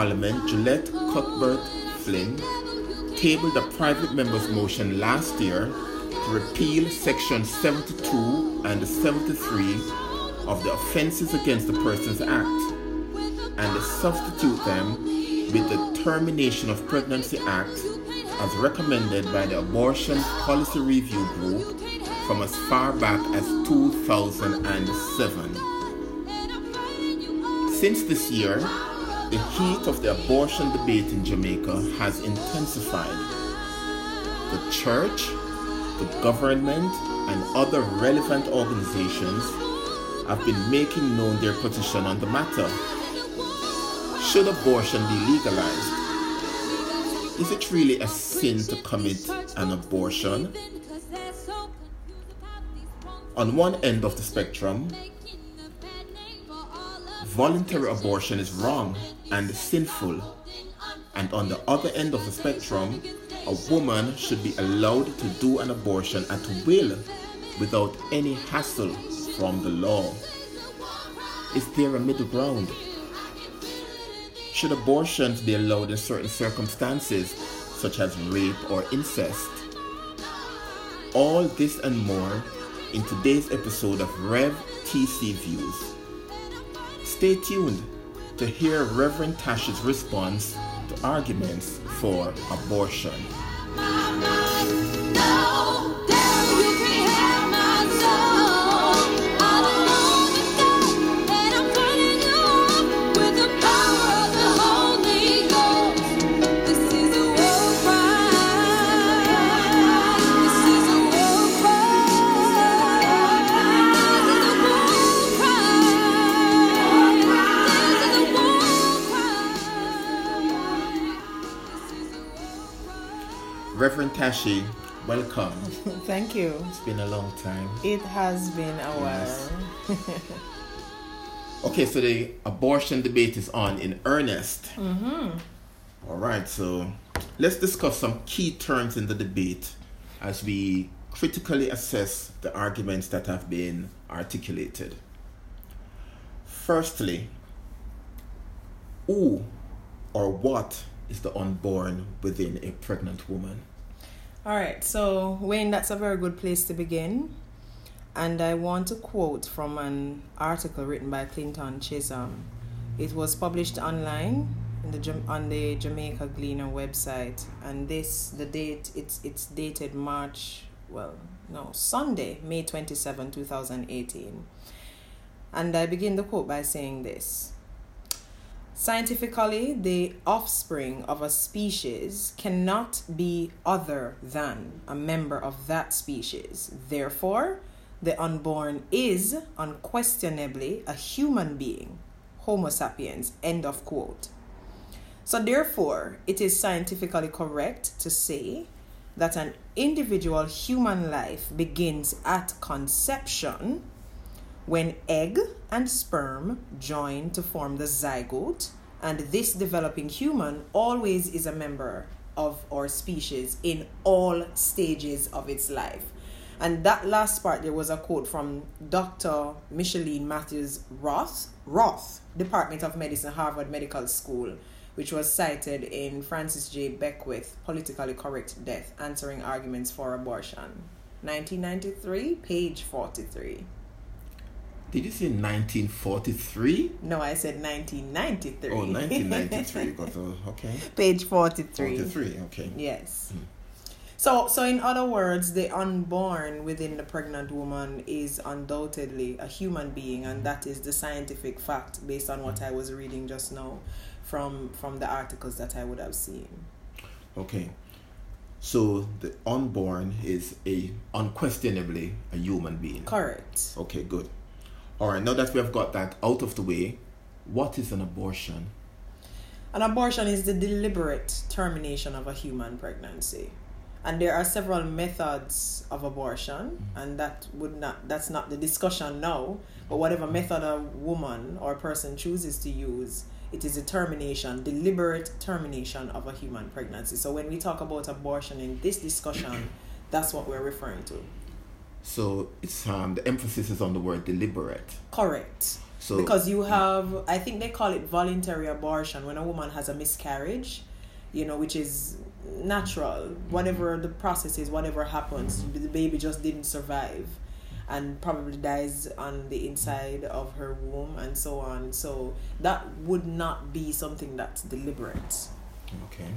Parliament Juliet Cuthbert Flynn tabled a private member's motion last year to repeal Section 72 and 73 of the Offences Against the Persons Act and to substitute them with the Termination of Pregnancy Act as recommended by the Abortion Policy Review Group from as far back as 2007. Since this year, the heat of the abortion debate in Jamaica has intensified. The church, the government, and other relevant organizations have been making known their position on the matter. Should abortion be legalized? Is it really a sin to commit an abortion? On one end of the spectrum, voluntary abortion is wrong and sinful. And on the other end of the spectrum, a woman should be allowed to do an abortion at will without any hassle from the law. Is there a middle ground? Should abortions be allowed in certain circumstances, such as rape or incest? All this and more in today's episode of Rev TC Views. Stay tuned to hear Reverend Tash's response to arguments for abortion. Tashi, welcome. Thank you. It's been a long time. It has been a Yes. while. Okay, so the abortion debate is on in earnest. Mm-hmm. All right, so let's discuss some key terms in the debate as we critically assess the arguments that have been articulated. Firstly, who or what is the unborn within a pregnant woman? All right, so Wayne, that's a very good place to begin. And I want to quote from an article written by Clinton Chisholm. It was published online in the on the Jamaica Gleaner website, and this the date it's it's dated March well no Sunday May twenty seven two thousand eighteen. And I begin the quote by saying this. Scientifically, the offspring of a species cannot be other than a member of that species. Therefore, the unborn is unquestionably a human being, Homo sapiens. End of quote. So, therefore, it is scientifically correct to say that an individual human life begins at conception when egg and sperm join to form the zygote, and this developing human always is a member of our species in all stages of its life. And that last part, there was a quote from Dr. Micheline Matthews Roth, Roth, Department of Medicine, Harvard Medical School, which was cited in Francis J. Beckwith, Politically Correct Death, Answering Arguments for Abortion. 1993, page 43. Did you say 1943? No, I said 1993. Oh, 1993. Got the- okay. Page 43. 43, okay. Yes. Hmm. So, so in other words, the unborn within the pregnant woman is undoubtedly a human being, and hmm. that is the scientific fact based on what hmm. I was reading just now from from the articles that I would have seen. Okay. So the unborn is a unquestionably a human being. Correct. Okay, good. All right, now that we have got that out of the way, what is an abortion? An abortion is the deliberate termination of a human pregnancy. And there are several methods of abortion, mm-hmm. and that would not that's not the discussion now. But whatever method a woman or a person chooses to use, it is a termination, deliberate termination of a human pregnancy. So when we talk about abortion in this discussion, that's what we're referring to. So it's um the emphasis is on the word deliberate. Correct. So because you have i think they call it voluntary abortion when a woman has a miscarriage you know which is natural whatever the process is whatever happens the baby just didn't survive and probably dies on the inside of her womb and so on so that would not be something that's deliberate Okay.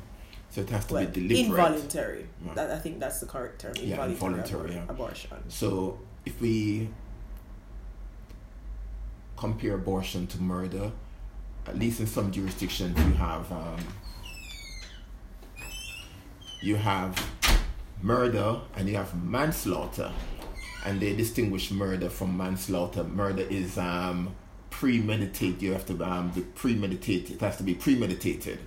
So it has to well, be deliberate. involuntary Yeah. that, i think that's the correct term Yeah, involuntary, abor- yeah. abortion So if we compare abortion to murder, at least in some jurisdictions you have um, you have murder and you have manslaughter, and they distinguish murder from manslaughter. Murder is um, premeditated. You have to um, be premeditated. It has to be premeditated.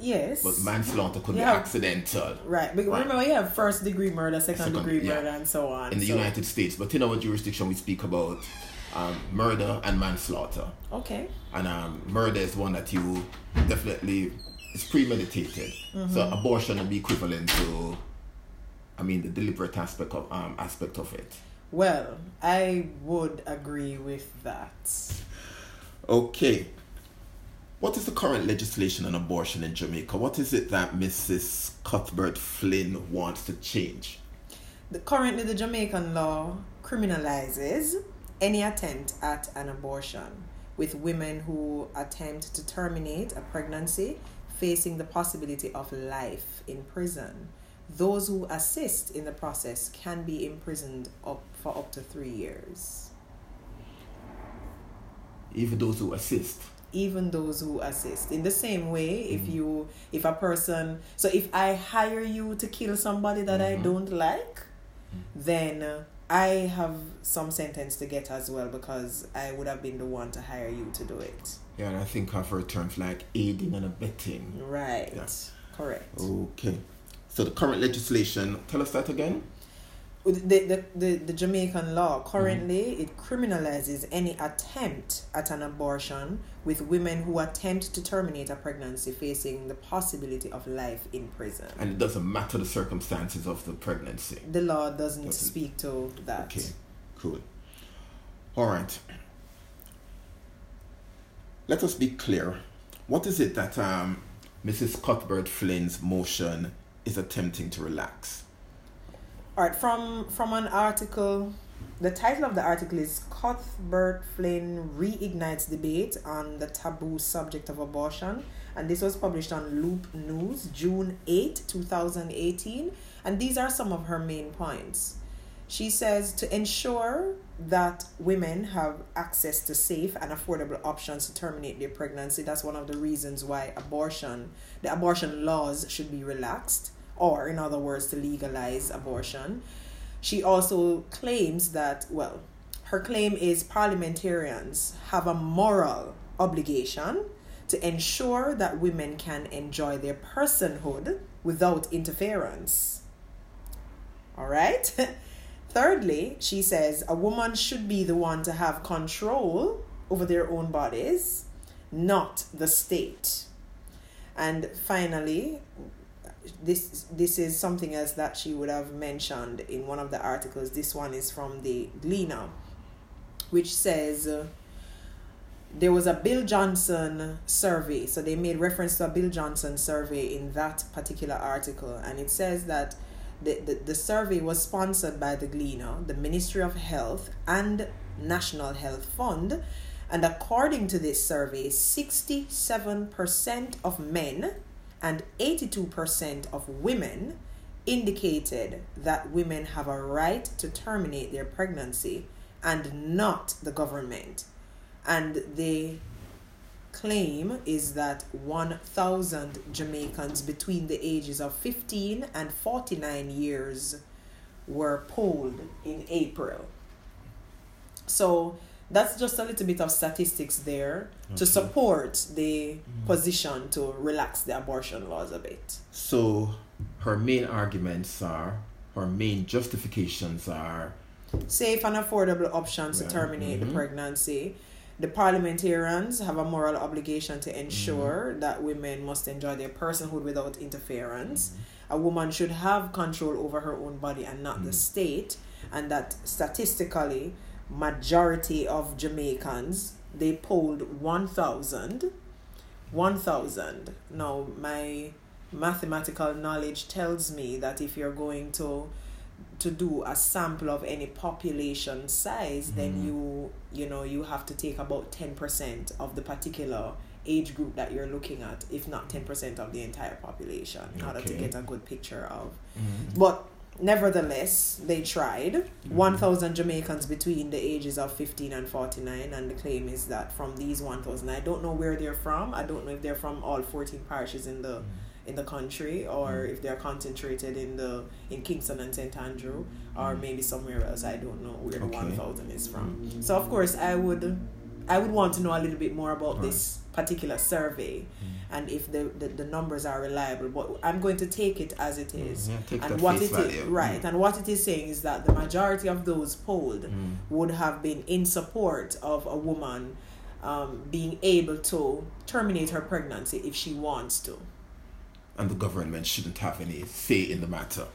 Yes But manslaughter could be accidental. right but Right. remember you have first degree murder second, Second, degree yeah. murder and so on in the so- United States, but in our jurisdiction, we speak about um, murder and manslaughter. okay And um, murder is one that you definitely it's premeditated. So abortion would be equivalent to, I mean, the deliberate aspect of um, aspect of it. Well, I would agree with that. Okay. What is the current legislation on abortion in Jamaica? What is it that Mrs. Cuthbert Flynn wants to change? The, currently, the Jamaican law criminalizes any attempt at an abortion, with women who attempt to terminate a pregnancy facing the possibility of life in prison. Those who assist in the process can be imprisoned up for up to three years. Even those who assist. Even those who assist in the same way if Mm-hmm. you if a person so if i hire you to kill somebody that i Mhm. don't like Mm-hmm. then i have some sentence to get as well because i would have been the one to hire you to do it Yeah, and I think I've heard terms like aiding and abetting. right Yeah. correct Okay. So the current legislation, tell us that again. The, the, the, the jamaican law currently Mm-hmm. it criminalizes any attempt at an abortion with women who attempt to terminate a pregnancy facing the possibility of life in prison And it doesn't matter the circumstances of the pregnancy. the law doesn't Doesn't- speak to that. Okay, cool. All right. Let us be clear. What is it that um, Mrs. Cuthbert Flynn's motion is attempting to relax? All right, from from an article, the title of the article is Cuthbert Flynn reignites debate on the taboo subject of abortion, and this was published on Loop News, June 8, 2018, and these are some of her main points. She says to ensure that women have access to safe and affordable options to terminate their pregnancy. That's one of the reasons why abortion, the abortion laws should be relaxed, or in other words, to legalize abortion. She also claims that, well, her claim is parliamentarians have a moral obligation to ensure that women can enjoy their personhood without interference. All right? Thirdly, she says a woman should be the one to have control over their own bodies, not the state. And finally, this this is something else that she would have mentioned in one of the articles. This one is from the Gleaner, which says uh, there was a Bill Johnson survey. So they made reference to a Bill Johnson survey in that particular article, and it says that the, the, the survey was sponsored by the Gleaner, the Ministry of Health, and National Health Fund. And according to this survey, 67% of men and 82% of women indicated that women have a right to terminate their pregnancy and not the government. And the claim is that 1,000 Jamaicans between the ages of 15 and 49 years were polled in April. So that's just a little bit of statistics there to support the position to relax the abortion laws a bit. So her main arguments are, her main justifications are, Safe and affordable options Yeah. to terminate the Mhm. pregnancy. The parliamentarians have a moral obligation to ensure Mm-hmm. that women must enjoy their personhood without interference. A woman should have control over her own body and not the Mm. state, and that statistically, majority of Jamaicans they polled 1,000. 1,000. Now, my mathematical knowledge tells me that if you're going to to do a sample of any population size then Mhm. you you know you have to take about 10% of the particular age group that you're looking at if not 10% of the entire population in order to get a good picture of Mm-hmm. but nevertheless they tried. 1000 jamaicans between the ages of 15 and 49 and the claim is that from these 1000 i don't know where they're from. I don't know if they're from all 14 parishes in the mm. in the country or Mm. if they're concentrated in the in kingston and st andrew or mm. maybe somewhere else. I don't know where the Okay. 1000 is from. So of course i would i would want to know a little bit more about Right. this particular survey mm. And if the, the the numbers are reliable but i'm going to take it as it is take and what it is value. right and what it is saying is that the majority of those polled Mm. would have been in support of a woman um, being able to terminate her pregnancy if she wants to And the government shouldn't have any say in the matter.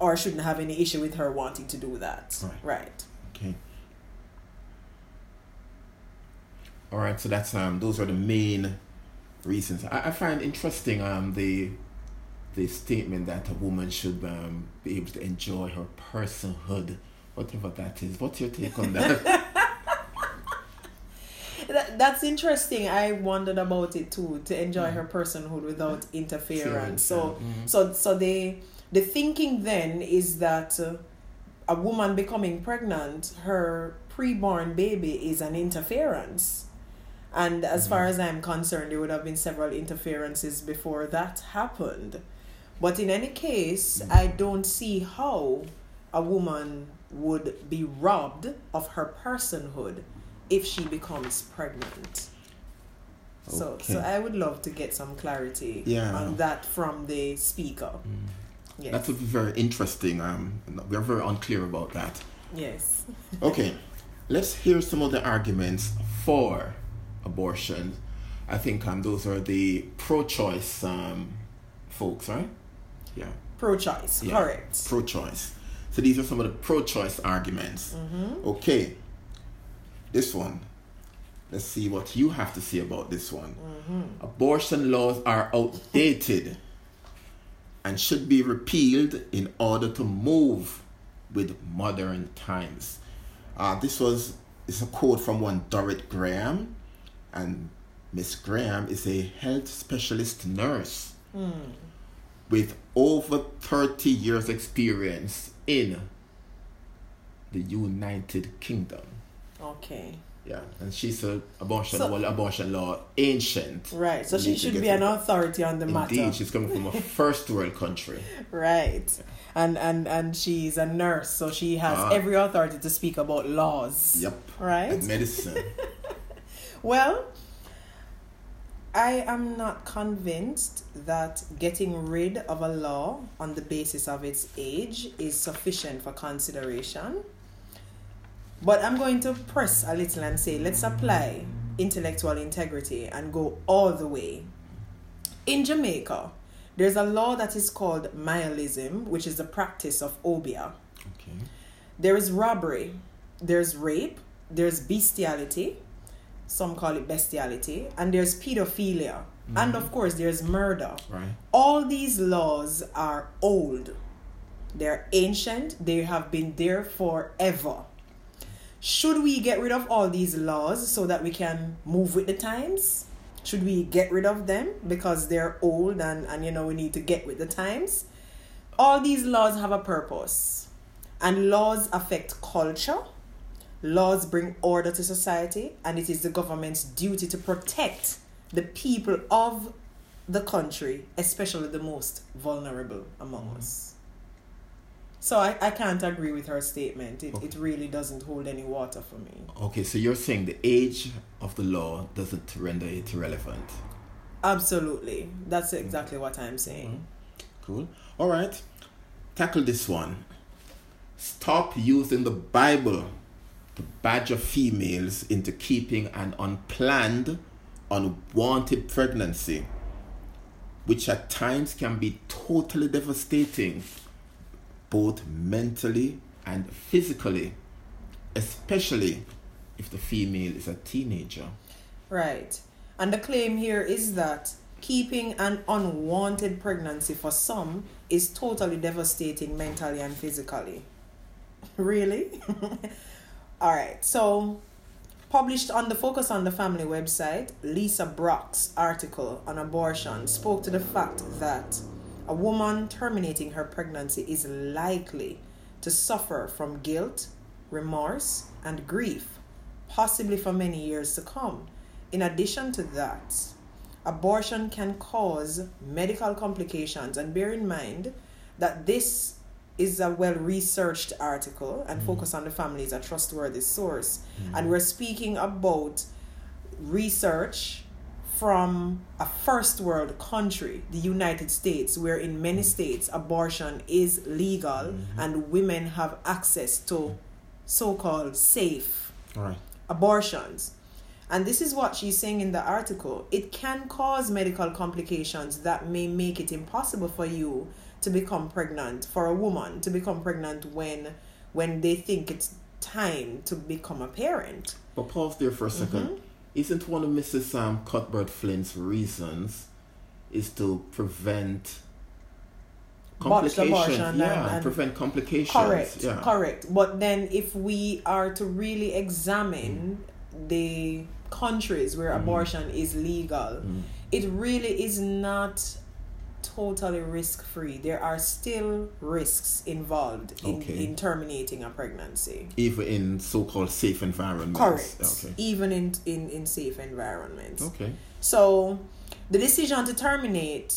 or shouldn't have any issue with her wanting to do that Right. right Okay. All right, so that's um those are the main reasons. I, I find interesting um the the statement that a woman should um be able to enjoy her personhood, whatever that is. What's your take on that? That, that's interesting. I wondered about it too. To enjoy Mm. her personhood without interference. So, Mhm. so, so the the thinking then is that uh, a woman becoming pregnant, her preborn baby is an interference. And as mm-hmm. far as I'm concerned, there would have been several interferences before that happened. But in any case, mm-hmm. I don't see how a woman would be robbed of her personhood if she becomes pregnant. So, Okay. so I would love to get some clarity Yeah. on that from the speaker. Mm. Yes. That would be very interesting. Um, we're very unclear about that. yes. Okay, let's hear some of the arguments for abortion. I think um, those are the pro-choice um, folks, right? Yeah, Pro-choice. Yeah. Correct. pro-choice. So these are some of the pro-choice arguments. Mm-hmm. Okay, this one. Let's see what you have to say about this one. Mm-hmm. Abortion laws are outdated and should be repealed in order to move with modern times. Uh, this was is a quote from one Dorrit Graham, and Miss Graham is a health specialist nurse Mm. with over 30 years experience in the United Kingdom. Okay. Yeah, and she's a abortion So- well, abortion law ancient. Right. So she should be an authority on the Indeed, matter. Indeed, she's coming from a first world country. Right. And and and she's a nurse, so she has Ah. every authority to speak about laws. Yep. Right? And medicine. Well, I am not convinced that getting rid of a law on the basis of its age is sufficient for consideration. But I'm going to press a little and say let's apply intellectual integrity and go all the way. In Jamaica, there's a law that is called Myalism, which is the practice of obeah. Okay. There is robbery, there's rape, there's bestiality, some call it bestiality, and there's pedophilia, and of mm-hmm. course there's murder. Right. All these laws are old, they're ancient, they have been there forever. Should we get rid of all these laws so that we can move with the times? Should we get rid of them because they're old and, and you know we need to get with the times? All these laws have a purpose. And laws affect culture. Laws bring order to society, and it is the government's duty to protect the people of the country, especially the most vulnerable among mm-hmm. us. So I, I can't agree with her statement. It, it really doesn't hold any water for me. Okay, so you're saying the age of the law doesn't render it irrelevant. Absolutely. That's mm-hmm. exactly what I'm saying. Mm-hmm. Cool. All right. Tackle this one. Stop using the Bible to badger females into keeping an unplanned, unwanted pregnancy, which at times can be totally devastating, both mentally and physically, especially if the female is a teenager. Right. And the claim here is that keeping an unwanted pregnancy for some is totally devastating mentally and physically. Really? All right. So, published on the Focus on the Family website, Lisa Brock's article on abortion spoke to the fact that a woman terminating her pregnancy is likely to suffer from guilt, remorse, and grief, possibly for many years to come. In addition to that, abortion can cause medical complications, and bear in mind that this is a well researched article and mm. focus on the family is a trustworthy source mm. and we're speaking about research from a first world country the united states where in many mm. states abortion is legal mm-hmm. and women have access to so-called safe All right. abortions. And this is what she's saying in the article. It can cause medical complications that may make it impossible for you to become pregnant, for a woman to become pregnant when when they think it's time to become a parent. But pause there for a 2nd Isn't one of Mrs. Um, Cuthbert Flynn's reasons is to prevent complications? abortion yeah, and- prevent complications. Correct, Yeah. correct. But then if we are to really examine the countries where Mm-hmm. abortion is legal, it really is not totally risk free. There are still risks involved in, Okay. in terminating a pregnancy. Even in so-called safe environments. Correct. Okay. Even in, in, in safe environments. Okay. So, the decision to terminate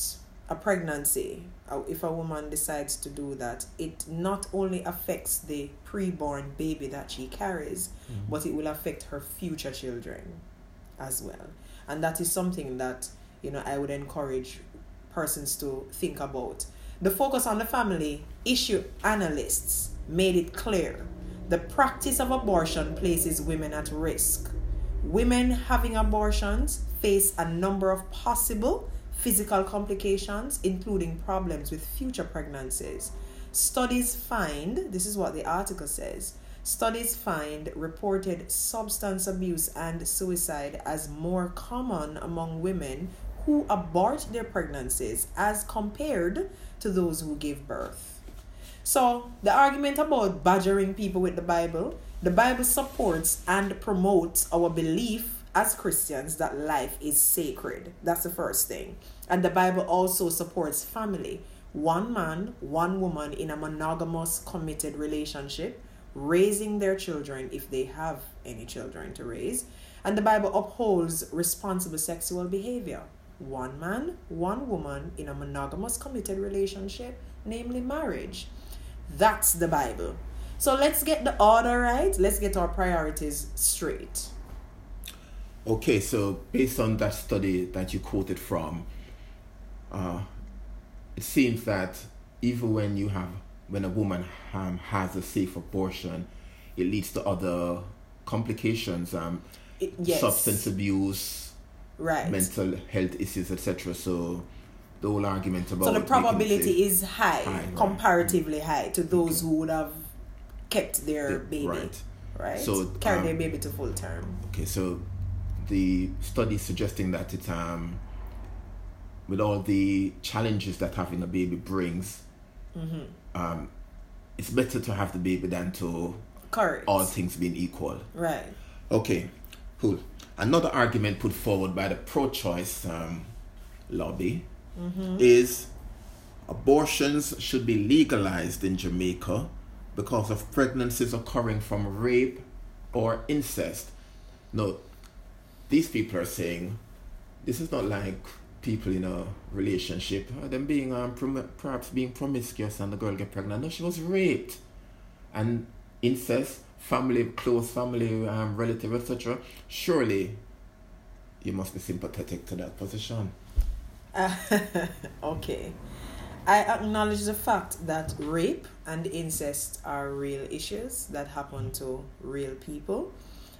a pregnancy, uh, if a woman decides to do that, it not only affects the preborn baby that she carries, but it will affect her future children as well. And that is something that, you know, I would encourage persons to think about. The focus on the family issue analysts made it clear the practice of abortion places women at risk. Women having abortions face a number of possible physical complications, including problems with future pregnancies. Studies find, this is what the article says, studies find reported substance abuse and suicide as more common among women who abort their pregnancies as compared to those who give birth. So, the argument about badgering people with the Bible, the Bible supports and promotes our belief as Christians that life is sacred. That's the first thing. And the Bible also supports family. One man, one woman in a monogamous, committed relationship, raising their children if they have any children to raise. And the Bible upholds responsible sexual behavior. One man, one woman in a monogamous, committed relationship, namely marriage. That's the Bible. So let's get the order right. Let's get our priorities straight. Okay, so based on that study that you quoted from, uh, it seems that even when you have when a woman um, has a safe abortion, it leads to other complications, um, It- yes. substance abuse, Right. mental health issues, etc. So the whole argument about so the probability is high, High, right. comparatively high to those Okay. who would have kept their Yeah, baby. right. Right. So, carry um, their baby to full term. Okay, so the study suggesting that it um with all the challenges that having a baby brings, Mm-hmm. um, it's better to have the baby than to Correct. all things being equal. Right. Okay, cool. Another argument put forward by the pro-choice um, lobby is abortions should be legalized in Jamaica because of pregnancies occurring from rape or incest. No, these people are saying this is not like people in a relationship, uh, them being um, prom- perhaps being promiscuous and the girl get pregnant. No, she was raped. And incest, family, close family, um, relative, etc. Surely you must be sympathetic to that position. Uh, okay. I acknowledge the fact that rape and incest are real issues that happen to real people,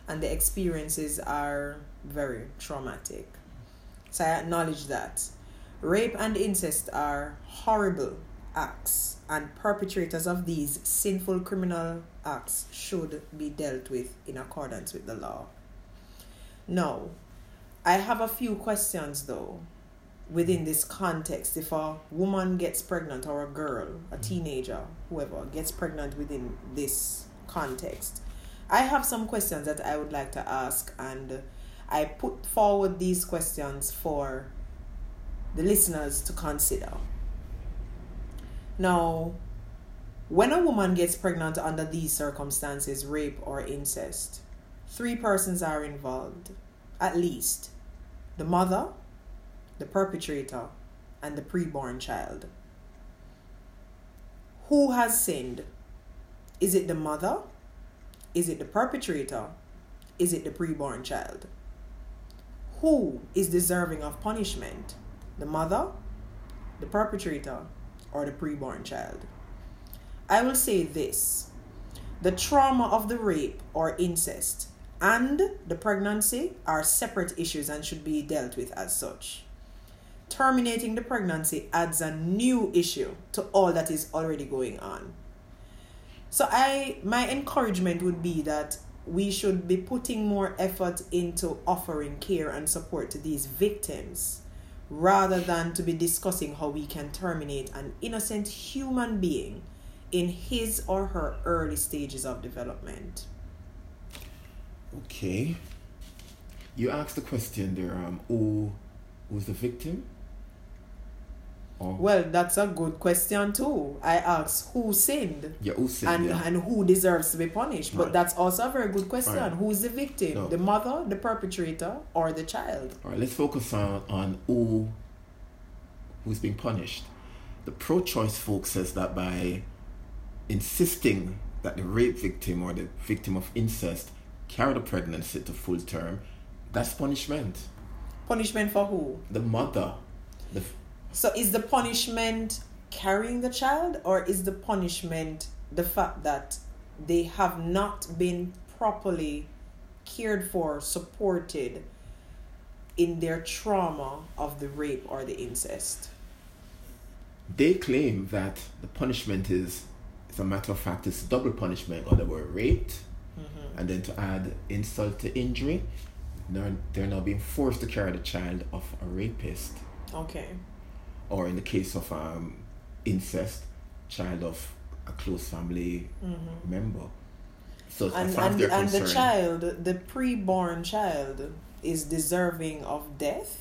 and the experiences are very traumatic. So I acknowledge that. Rape and incest are horrible acts, and perpetrators of these sinful criminal acts should be dealt with in accordance with the law. Now, I have a few questions though within this context. If a woman gets pregnant or a girl, a mm. teenager, whoever gets pregnant within this context, I have some questions that I would like to ask, and I put forward these questions for the listeners to consider. Now, when a woman gets pregnant under these circumstances, rape or incest, three persons are involved, at least the mother, the perpetrator, and the preborn child. Who has sinned? Is it the mother? Is it the perpetrator? Is it the preborn child? Who is deserving of punishment? The mother, the perpetrator, or the preborn child? I will say this the trauma of the rape or incest and the pregnancy are separate issues and should be dealt with as such. Terminating the pregnancy adds a new issue to all that is already going on. So I my encouragement would be that we should be putting more effort into offering care and support to these victims rather than to be discussing how we can terminate an innocent human being in his or her early stages of development. Okay. You asked the question there, um, who was the victim? Or well, that's a good question too. I asked who sinned. Yeah, who sinned? And, yeah. and who deserves to be punished. But that's also a very good question. Right. Who's the victim? No. The mother, the perpetrator, or the child? Alright, let's focus on, on who who's being punished. The pro choice folks says that by insisting that the rape victim or the victim of incest carry the pregnancy to full term, that's punishment. Punishment for who? The mother. The so is the punishment carrying the child or is the punishment the fact that they have not been properly cared for, supported in their trauma of the rape or the incest? They claim that the punishment is, as a matter of fact, it's double punishment, or they were raped Mm-hmm. And then to add insult to injury, they're, they're now being forced to carry the child of a rapist. Okay. Or in the case of um, incest, child of a close family mm-hmm. member. So and, and, the, and the child, the pre-born child, is deserving of death.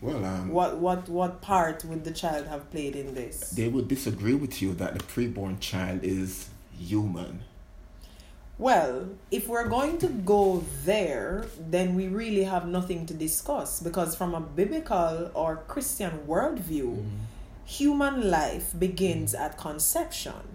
Well, um, what what what part would the child have played in this? They would disagree with you that the pre-born child is human. Well, if we're going to go there, then we really have nothing to discuss because, from a biblical or Christian worldview, mm. human life begins at conception.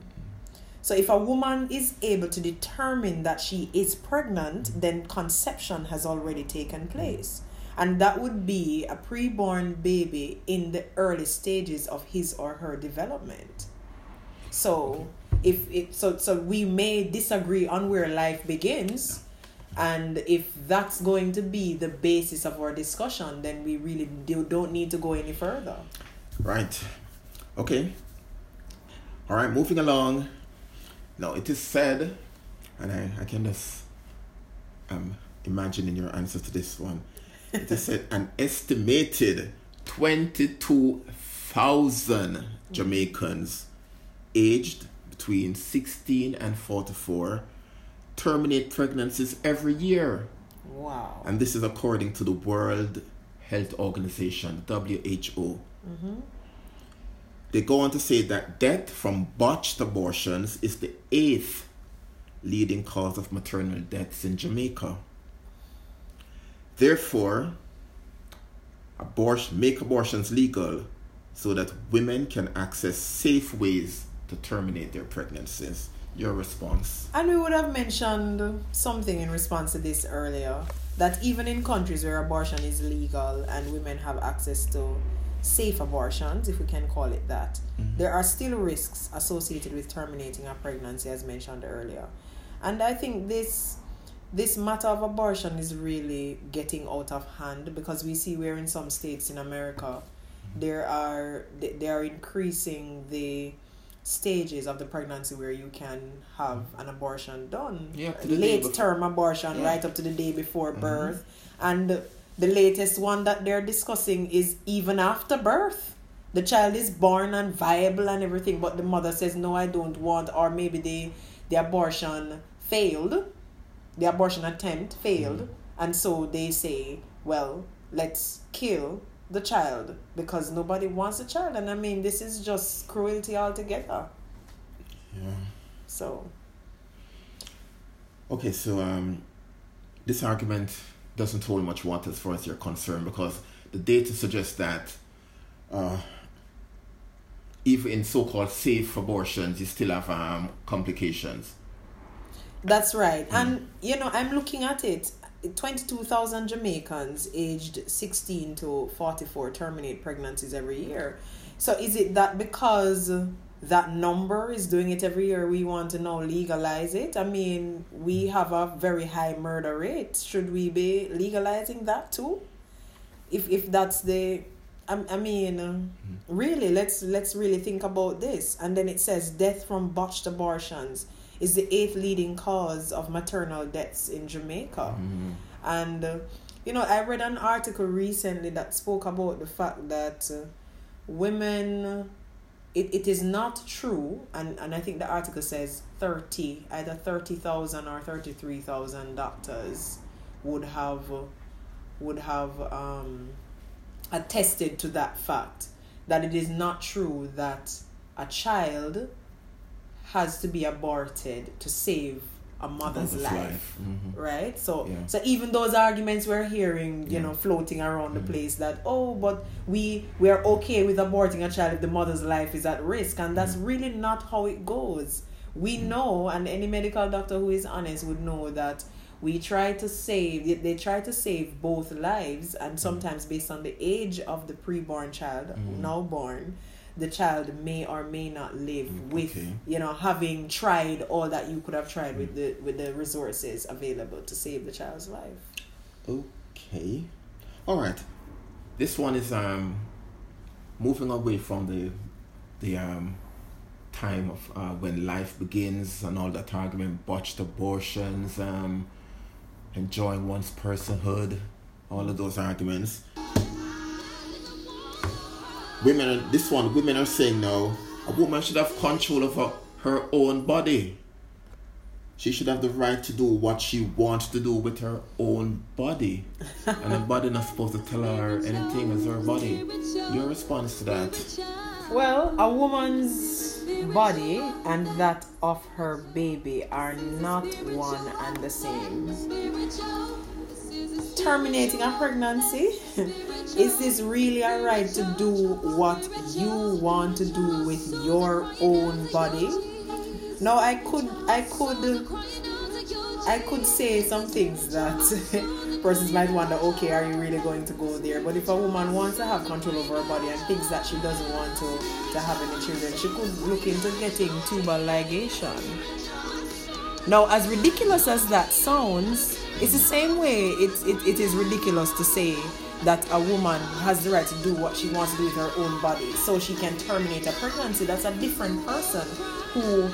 So, if a woman is able to determine that she is pregnant, then conception has already taken place. And that would be a preborn baby in the early stages of his or her development. So, if it so so we may disagree on where life begins. And if that's going to be the basis of our discussion then we really do, don't need to go any further. Right. Okay. All right moving along. Now it is said and i, I can just um imagine in your answer to this one. It is said an estimated 22,000 Jamaicans aged between 16 and 44 terminate pregnancies every year. Wow. And this is according to the World Health Organization, WHO. Mm-hmm. They go on to say that death from botched abortions is the eighth leading cause of maternal deaths in Jamaica. Therefore, abortion, make abortions legal so that women can access safe ways to terminate their pregnancies. Your response? And we would have mentioned something in response to this earlier that even in countries where abortion is legal and women have access to safe abortions, if we can call it that, mm-hmm. there are still risks associated with terminating a pregnancy, as mentioned earlier. And I think this this matter of abortion is really getting out of hand because we see where in some states in America mm-hmm. there are they are increasing the stages of the pregnancy where you can have an abortion done. Yeah, late term abortion, yeah. right up to the day before mm-hmm. birth. And the latest one that they're discussing is even after birth. The child is born and viable and everything, but the mother says, No, I don't want, or maybe the, the abortion failed, the abortion attempt failed, mm-hmm. and so they say, Well, let's kill the child because nobody wants a child and i mean this is just cruelty altogether. Yeah. So. Okay so um this argument doesn't hold much water as far as you're concerned because the data suggests that uh even in so-called safe abortions you still have um complications. That's right. Mm. and you know i'm looking at it 22,000 Jamaicans aged 16 to 44 terminate pregnancies every year. So is it that because that number is doing it every year, we want to now legalize it? I mean, we mm. have a very high murder rate. Should we be legalizing that too? If if that's the I, I mean, uh, mm. really, let's let's really think about this. And then it says death from botched abortions is the eighth leading cause of maternal deaths in Jamaica. Mm-hmm. And, uh, you know, I read an article recently that spoke about the fact that uh, women, it, it is not true, and, and I think the article says 30, either 30,000 or 33,000 doctors would have, would have um, attested to that fact that it is not true that a child has to be aborted to save a mother's, mother's life, life. Mm-hmm. right so yeah. so even those arguments we're hearing you yeah. know floating around mm-hmm. the place that oh but we we are okay with aborting a child if the mother's life is at risk and that's mm-hmm. really not how it goes we mm-hmm. know and any medical doctor who is honest would know that we try to save they try to save both lives and mm-hmm. sometimes based on the age of the preborn child mm-hmm. now born the child may or may not live mm, with okay. you know having tried all that you could have tried with the with the resources available to save the child's life. Okay. All right. This one is um moving away from the the um time of uh, when life begins and all that argument botched abortions um enjoying one's personhood all of those arguments women are, this one women are saying now a woman should have control over her own body. She should have the right to do what she wants to do with her own body. And the body not supposed to tell her anything as her body. Your response to that? Well a woman's body and that of her baby are not one and the same. Terminating a pregnancy is this really all right to do what you want to do with your own body? Now i could i could i could say some things that persons might wonder okay are you really going to go there? But if a woman wants to have control over her body and thinks that she doesn't want to to have any children she could look into getting tubal ligation. Now as ridiculous as that sounds it's the same way it, it, it is ridiculous to say that a woman has the right to do what she wants to do with her own body so she can terminate a pregnancy. That's a different person who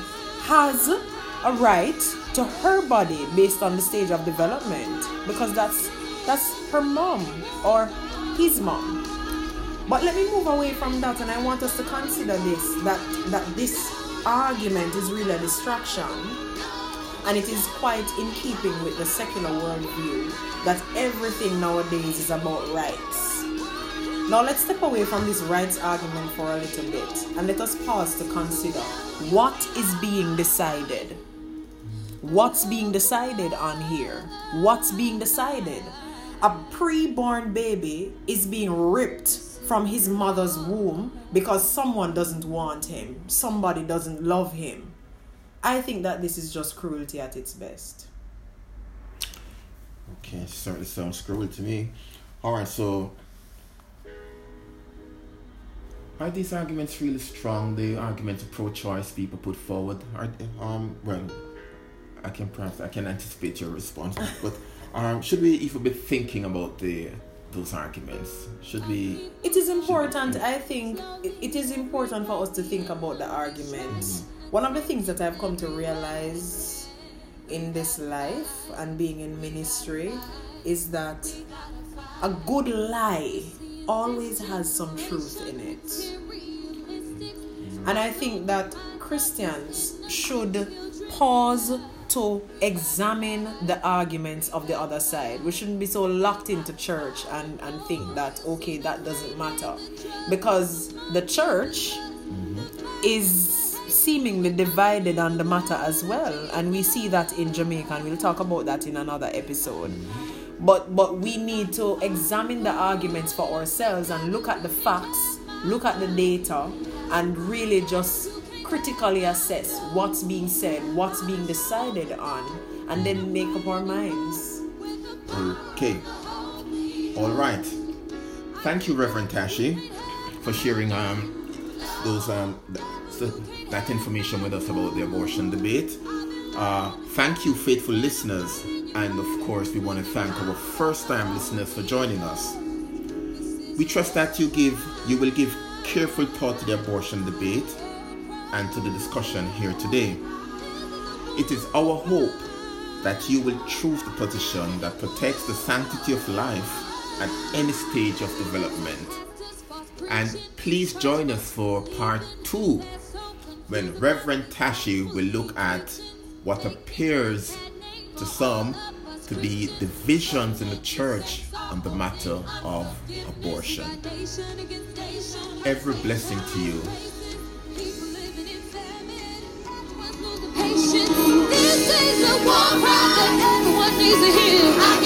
has a right to her body based on the stage of development because that's that's her mom or his mom. But let me move away from that and I want us to consider this that that this argument is really a distraction and it is quite in keeping with the secular worldview that everything nowadays is about rights. Now let's step away from this rights argument for a little bit and let us pause to consider what is being decided. What's being decided on here? What's being decided? a pre-born baby is being ripped from his mother's womb because someone doesn't want him, somebody doesn't love him. I think that this is just cruelty at its best. Okay, certainly sounds cruel to me. All right, so are these arguments really strong? The arguments pro-choice people put forward are um well, I can perhaps I can anticipate your response, but um should we even be thinking about the those arguments? Should we? It is important. I think it is important for us to think about the arguments. One of the things that I've come to realize in this life and being in ministry is that a good lie always has some truth in it. And I think that Christians should pause to examine the arguments of the other side. We shouldn't be so locked into church and, and think that, okay, that doesn't matter. Because the church mm-hmm. is seemingly divided on the matter as well. And we see that in Jamaica, and we'll talk about that in another episode. But but we need to examine the arguments for ourselves and look at the facts, look at the data, and really just critically assess what's being said, what's being decided on, and then make up our minds. Okay. All right. Thank you, Reverend Tashi, for sharing um those um that information with us about the abortion debate. Uh, thank you, faithful listeners, and of course, we want to thank our first-time listeners for joining us. We trust that you give you will give careful thought to the abortion debate and to the discussion here today. It is our hope that you will choose the position that protects the sanctity of life at any stage of development. And please join us for part two when Reverend Tashi will look at what appears to some to be divisions in the church on the matter of abortion. Every blessing to you. This is a war cry that everyone needs to hear.